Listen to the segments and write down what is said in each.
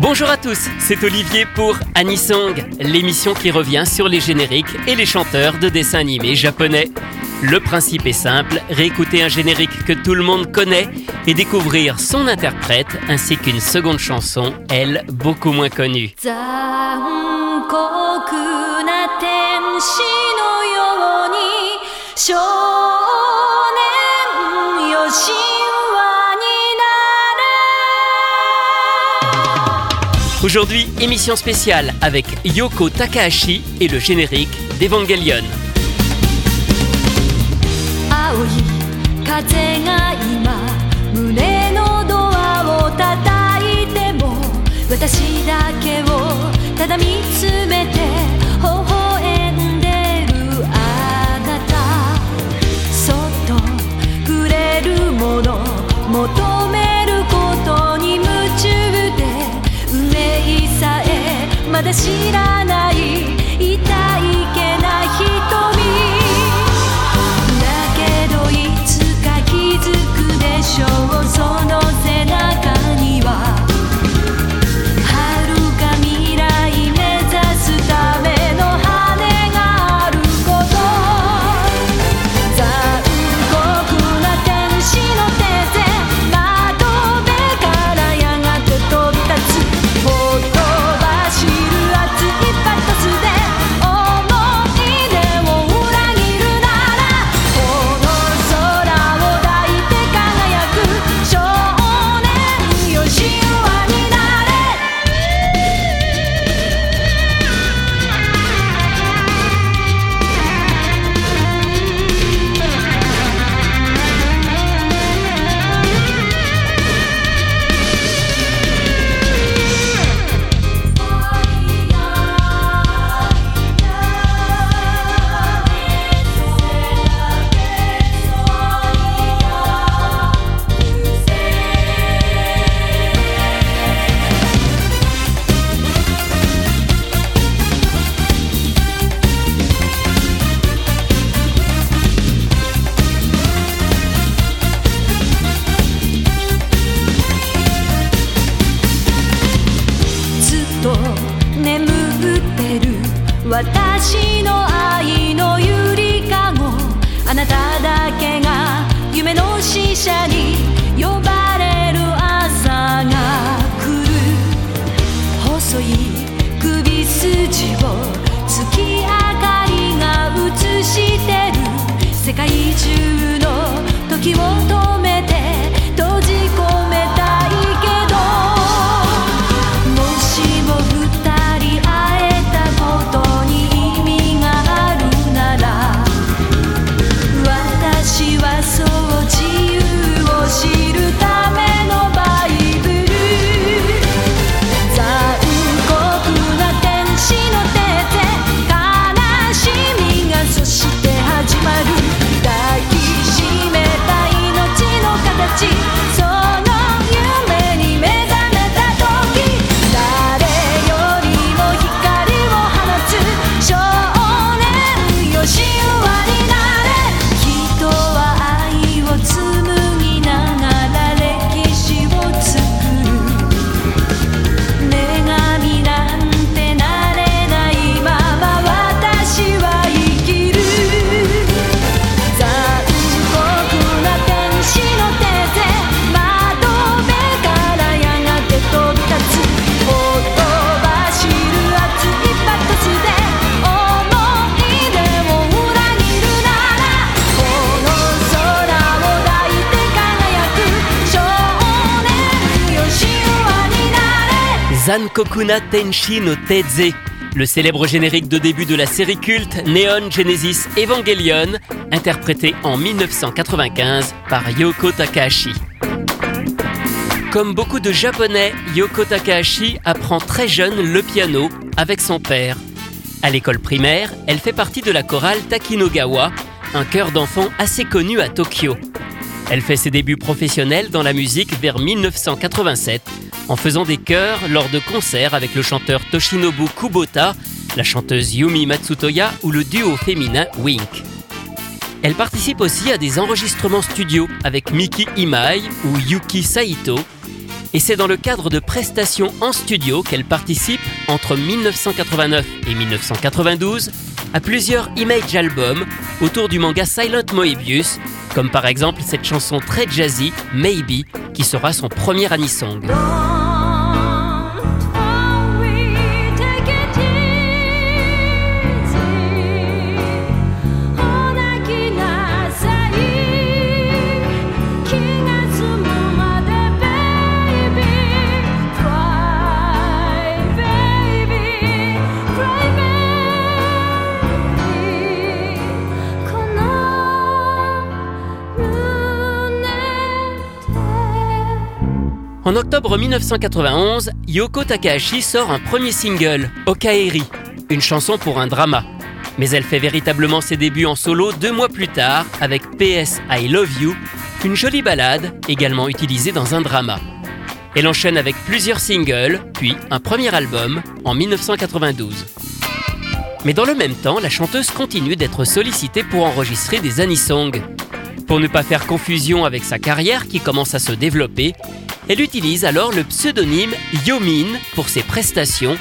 Bonjour à tous, c'est Olivier pour Anisong, l'émission qui revient sur les génériques et les chanteurs de dessins animés japonais. Le principe est simple, réécouter un générique que tout le monde connaît et découvrir son interprète ainsi qu'une seconde chanson, elle, beaucoup moins connue. Aujourd'hui, émission spéciale avec Yoko Takahashi et le générique d'Evangelion. 青い風が今胸のドアを叩いても私だけをただ見つめて微笑んでるあなたそっと触れるもの求 まだ知らない私の愛のゆりかご。あなただけが夢の使者に呼ばれる朝が来る。細い首筋を月明かりが映してる。世界中の時をれ Zankokuna Tenshi no Teize, le célèbre générique de début de la série culte Neon Genesis Evangelion, interprété en 1995 par Yoko Takahashi. Comme beaucoup de japonais, Yoko Takahashi apprend très jeune le piano avec son père. À l'école primaire, elle fait partie de la chorale Takinogawa, un chœur d'enfants assez connu à Tokyo. Elle fait ses débuts professionnels dans la musique vers 1987 en faisant des chœurs lors de concerts avec le chanteur Toshinobu Kubota, la chanteuse Yumi Matsutoya ou le duo féminin Wink. Elle participe aussi à des enregistrements studio avec Miki Imai ou Yuki Saito Et c'est dans le cadre de prestations en studio qu'elle participe, entre 1989 et 1992, à plusieurs image albums autour du manga Silent Moebius, comme par exemple cette chanson très jazzy, Maybe, qui sera son premier anisong. En octobre 1991, Yoko Takahashi sort un premier single, Okaeri, une chanson pour un drama. Mais elle fait véritablement ses débuts en solo deux mois plus tard avec PS I Love You, une jolie ballade également utilisée dans un drama. Elle enchaîne avec plusieurs singles, puis un premier album en 1992. Mais dans le même temps, la chanteuse continue d'être sollicitée pour enregistrer des anisongs. Pour ne pas faire confusion avec sa carrière qui commence à se développer, elle utilise alors le pseudonyme Yomin pour ses prestations,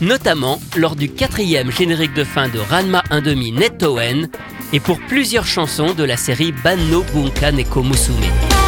notamment lors du quatrième générique de fin de Ranma 1.5 Netoen et pour plusieurs chansons de la série Banno Bunka Neko Musume.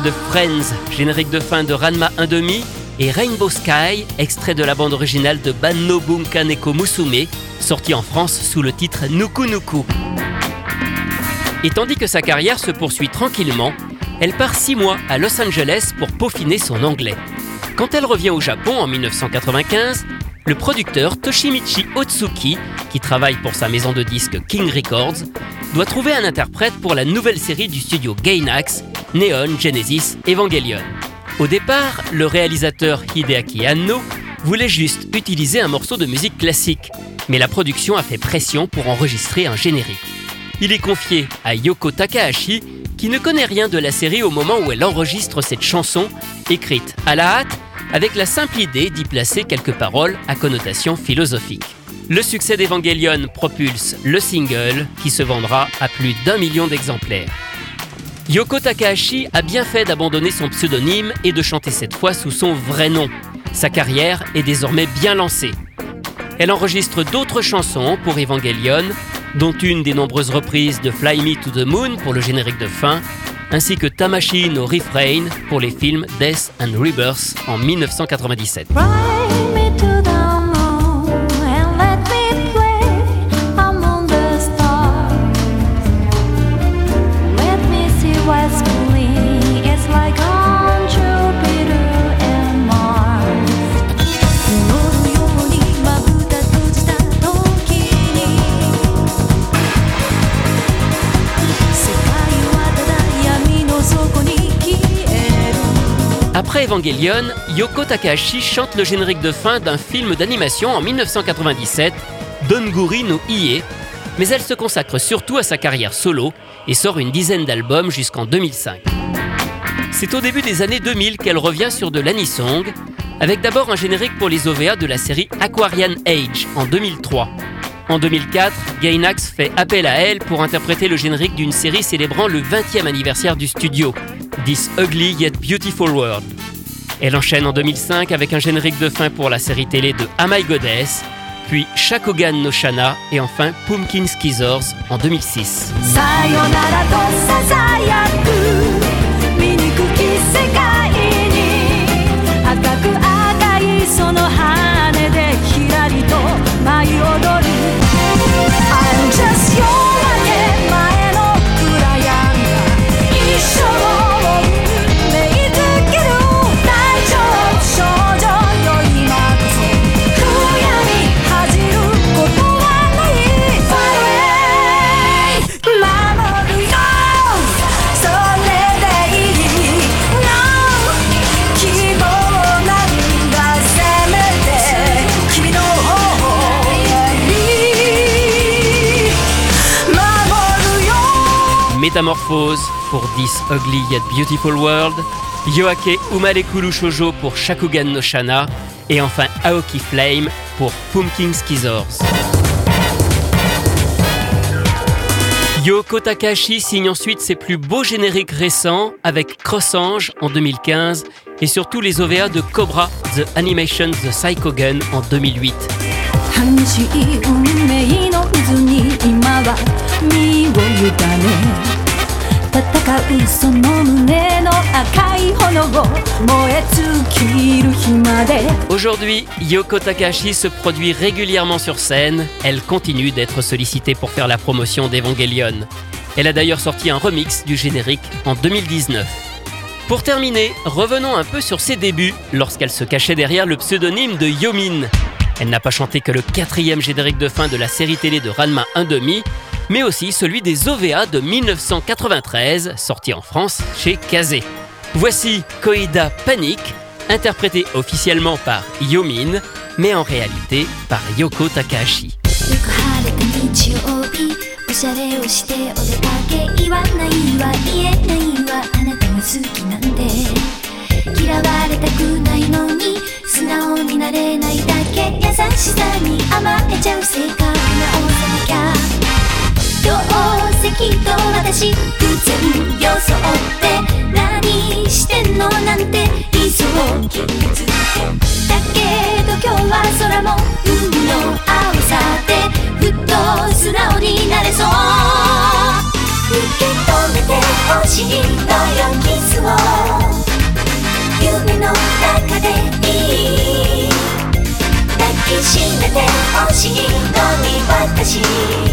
De Friends, générique de fin de Ranma 1.5, et Rainbow Sky, extrait de la bande originale de Banno Bunka Neko Musume, sorti en France sous le titre Nuku Nuku. Et tandis que sa carrière se poursuit tranquillement, elle part six mois à Los Angeles pour peaufiner son anglais. Quand elle revient au Japon en 1995, le producteur Toshimichi Otsuki, qui travaille pour sa maison de disques King Records, doit trouver un interprète pour la nouvelle série du studio Gainax, Neon Genesis Evangelion. Au départ, le réalisateur Hideaki Anno voulait juste utiliser un morceau de musique classique, mais la production a fait pression pour enregistrer un générique. Il est confié à Yoko Takahashi, qui ne connaît rien de la série au moment où elle enregistre cette chanson, écrite à la hâte, avec la simple idée d'y placer quelques paroles à connotation philosophique. Le succès d'Evangelion propulse le single, qui se vendra à plus d'un million d'exemplaires. Yoko Takahashi a bien fait d'abandonner son pseudonyme et de chanter cette fois sous son vrai nom. Sa carrière est désormais bien lancée. Elle enregistre d'autres chansons pour Evangelion, dont une des nombreuses reprises de Fly Me to the Moon pour le générique de fin, ainsi que Tamashi no Refrain pour les films Death and Rebirth en 1997. Après Evangelion, Yoko Takahashi chante le générique de fin d'un film d'animation en 1997, Donguri no Ie, mais elle se consacre surtout à sa carrière solo et sort une dizaine d'albums jusqu'en 2005. C'est au début des années 2000 qu'elle revient sur de l'anisong, avec d'abord un générique pour les OVA de la série Aquarian Age en 2003. En 2004, Gainax fait appel à elle pour interpréter le générique d'une série célébrant le 20e anniversaire du studio, This Ugly Yet Beautiful World. Elle enchaîne en 2005 avec un générique de fin pour la série télé de Am Goddess, puis Shakogan no Shana et enfin Pumpkin Skeezers en 2006. Métamorphose pour This Ugly Yet Beautiful World, Yoake Umalekulu Shoujo pour Shakugan no Shana, et enfin Aoki Flame pour Pumpkin Skizors. Yoko Takahashi signe ensuite ses plus beaux génériques récents avec Cross Ange en 2015 et surtout les OVA de Cobra The Animation The Psycho Gun en 2008. 戦うその胸の赤い炎を燃え尽きる日まで Aujourd'hui, Yoko Takahashi se produit régulièrement sur scène. Elle continue d'être sollicitée pour faire la promotion d'Evangelion. Elle a d'ailleurs sorti un remix du générique en 2019. Pour terminer, revenons un peu sur ses débuts lorsqu'elle se cachait derrière le pseudonyme de Yomin. Elle n'a pas chanté que le quatrième générique de fin de la série télé de Ranma 1,5, mais aussi celui des OVA de 1993, sorti en France chez Kazé. Voici Koida Panic, interprété officiellement par Yomin, mais en réalité par Yoko Takahashi. よく晴れた日曜日おしゃれをしてお出かけ言わないわ言えないわあなたが好きなんで嫌われたくないのに素直になれないだけ優しさに甘えちゃう性格直さなきゃ どうせきっと私偶然装って何してんのなんて言いそう気づけだけど今日は空も海の青さでふっと素直になれそう受け止めてほしいのよキスを夢の中でいい抱きしめてほしいのに私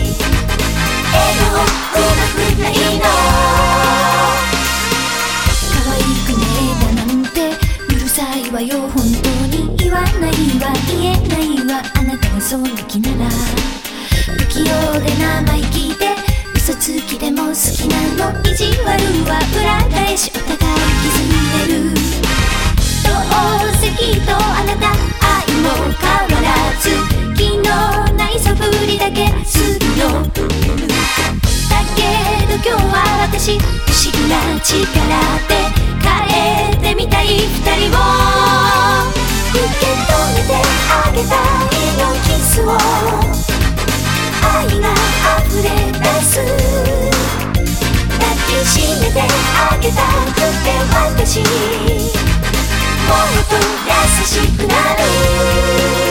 わよ。本当に言わないわ言えないわ。あなたがその気なら。不器用で生意気で嘘つきでも好きなの。意地悪は裏返しお互い歪んでる。どうせきっとあなた愛も変わらず気のないそぶりだけするの。だけど今日は私不思議な力でげたいのキスを愛が溢れ出す。抱きしめてあげたくて私。もっと優しくなる。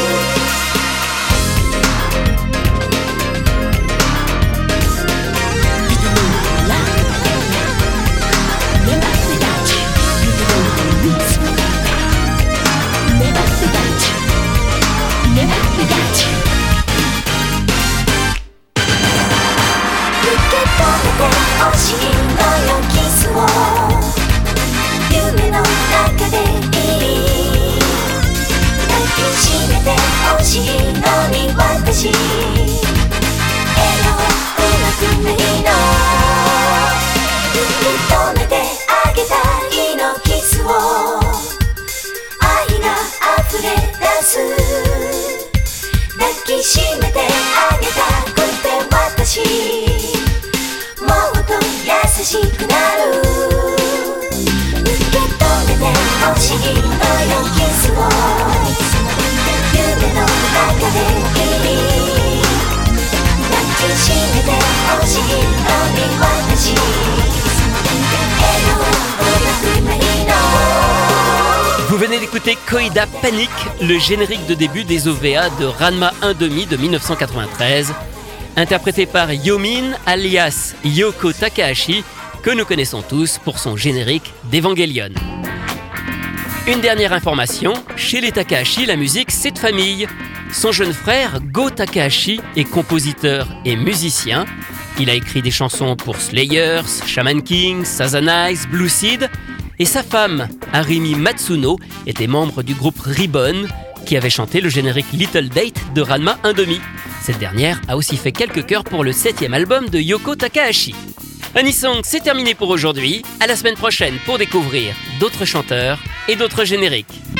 Vous venez d'écouter Koida Panic, le générique de début des OVA de Ranma 1,5 de 1993, interprété par Yomin alias Yoko Takahashi, que nous connaissons tous pour son générique d'Evangelion. Une dernière information, chez les Takahashi, la musique c'est de famille. Son jeune frère, Go Takahashi, est compositeur et musicien. Il a écrit des chansons pour Slayers, Shaman King, Sazanice, Blue Seed. Et sa femme, Harimi Matsuno, était membre du groupe Ribbon, qui avait chanté le générique Little Date de Ranma 1,5. Cette dernière a aussi fait quelques chœurs pour le septième album de Yoko Takahashi. Anisong, c'est terminé pour aujourd'hui. À la semaine prochaine pour découvrir d'autres chanteurs et d'autres génériques.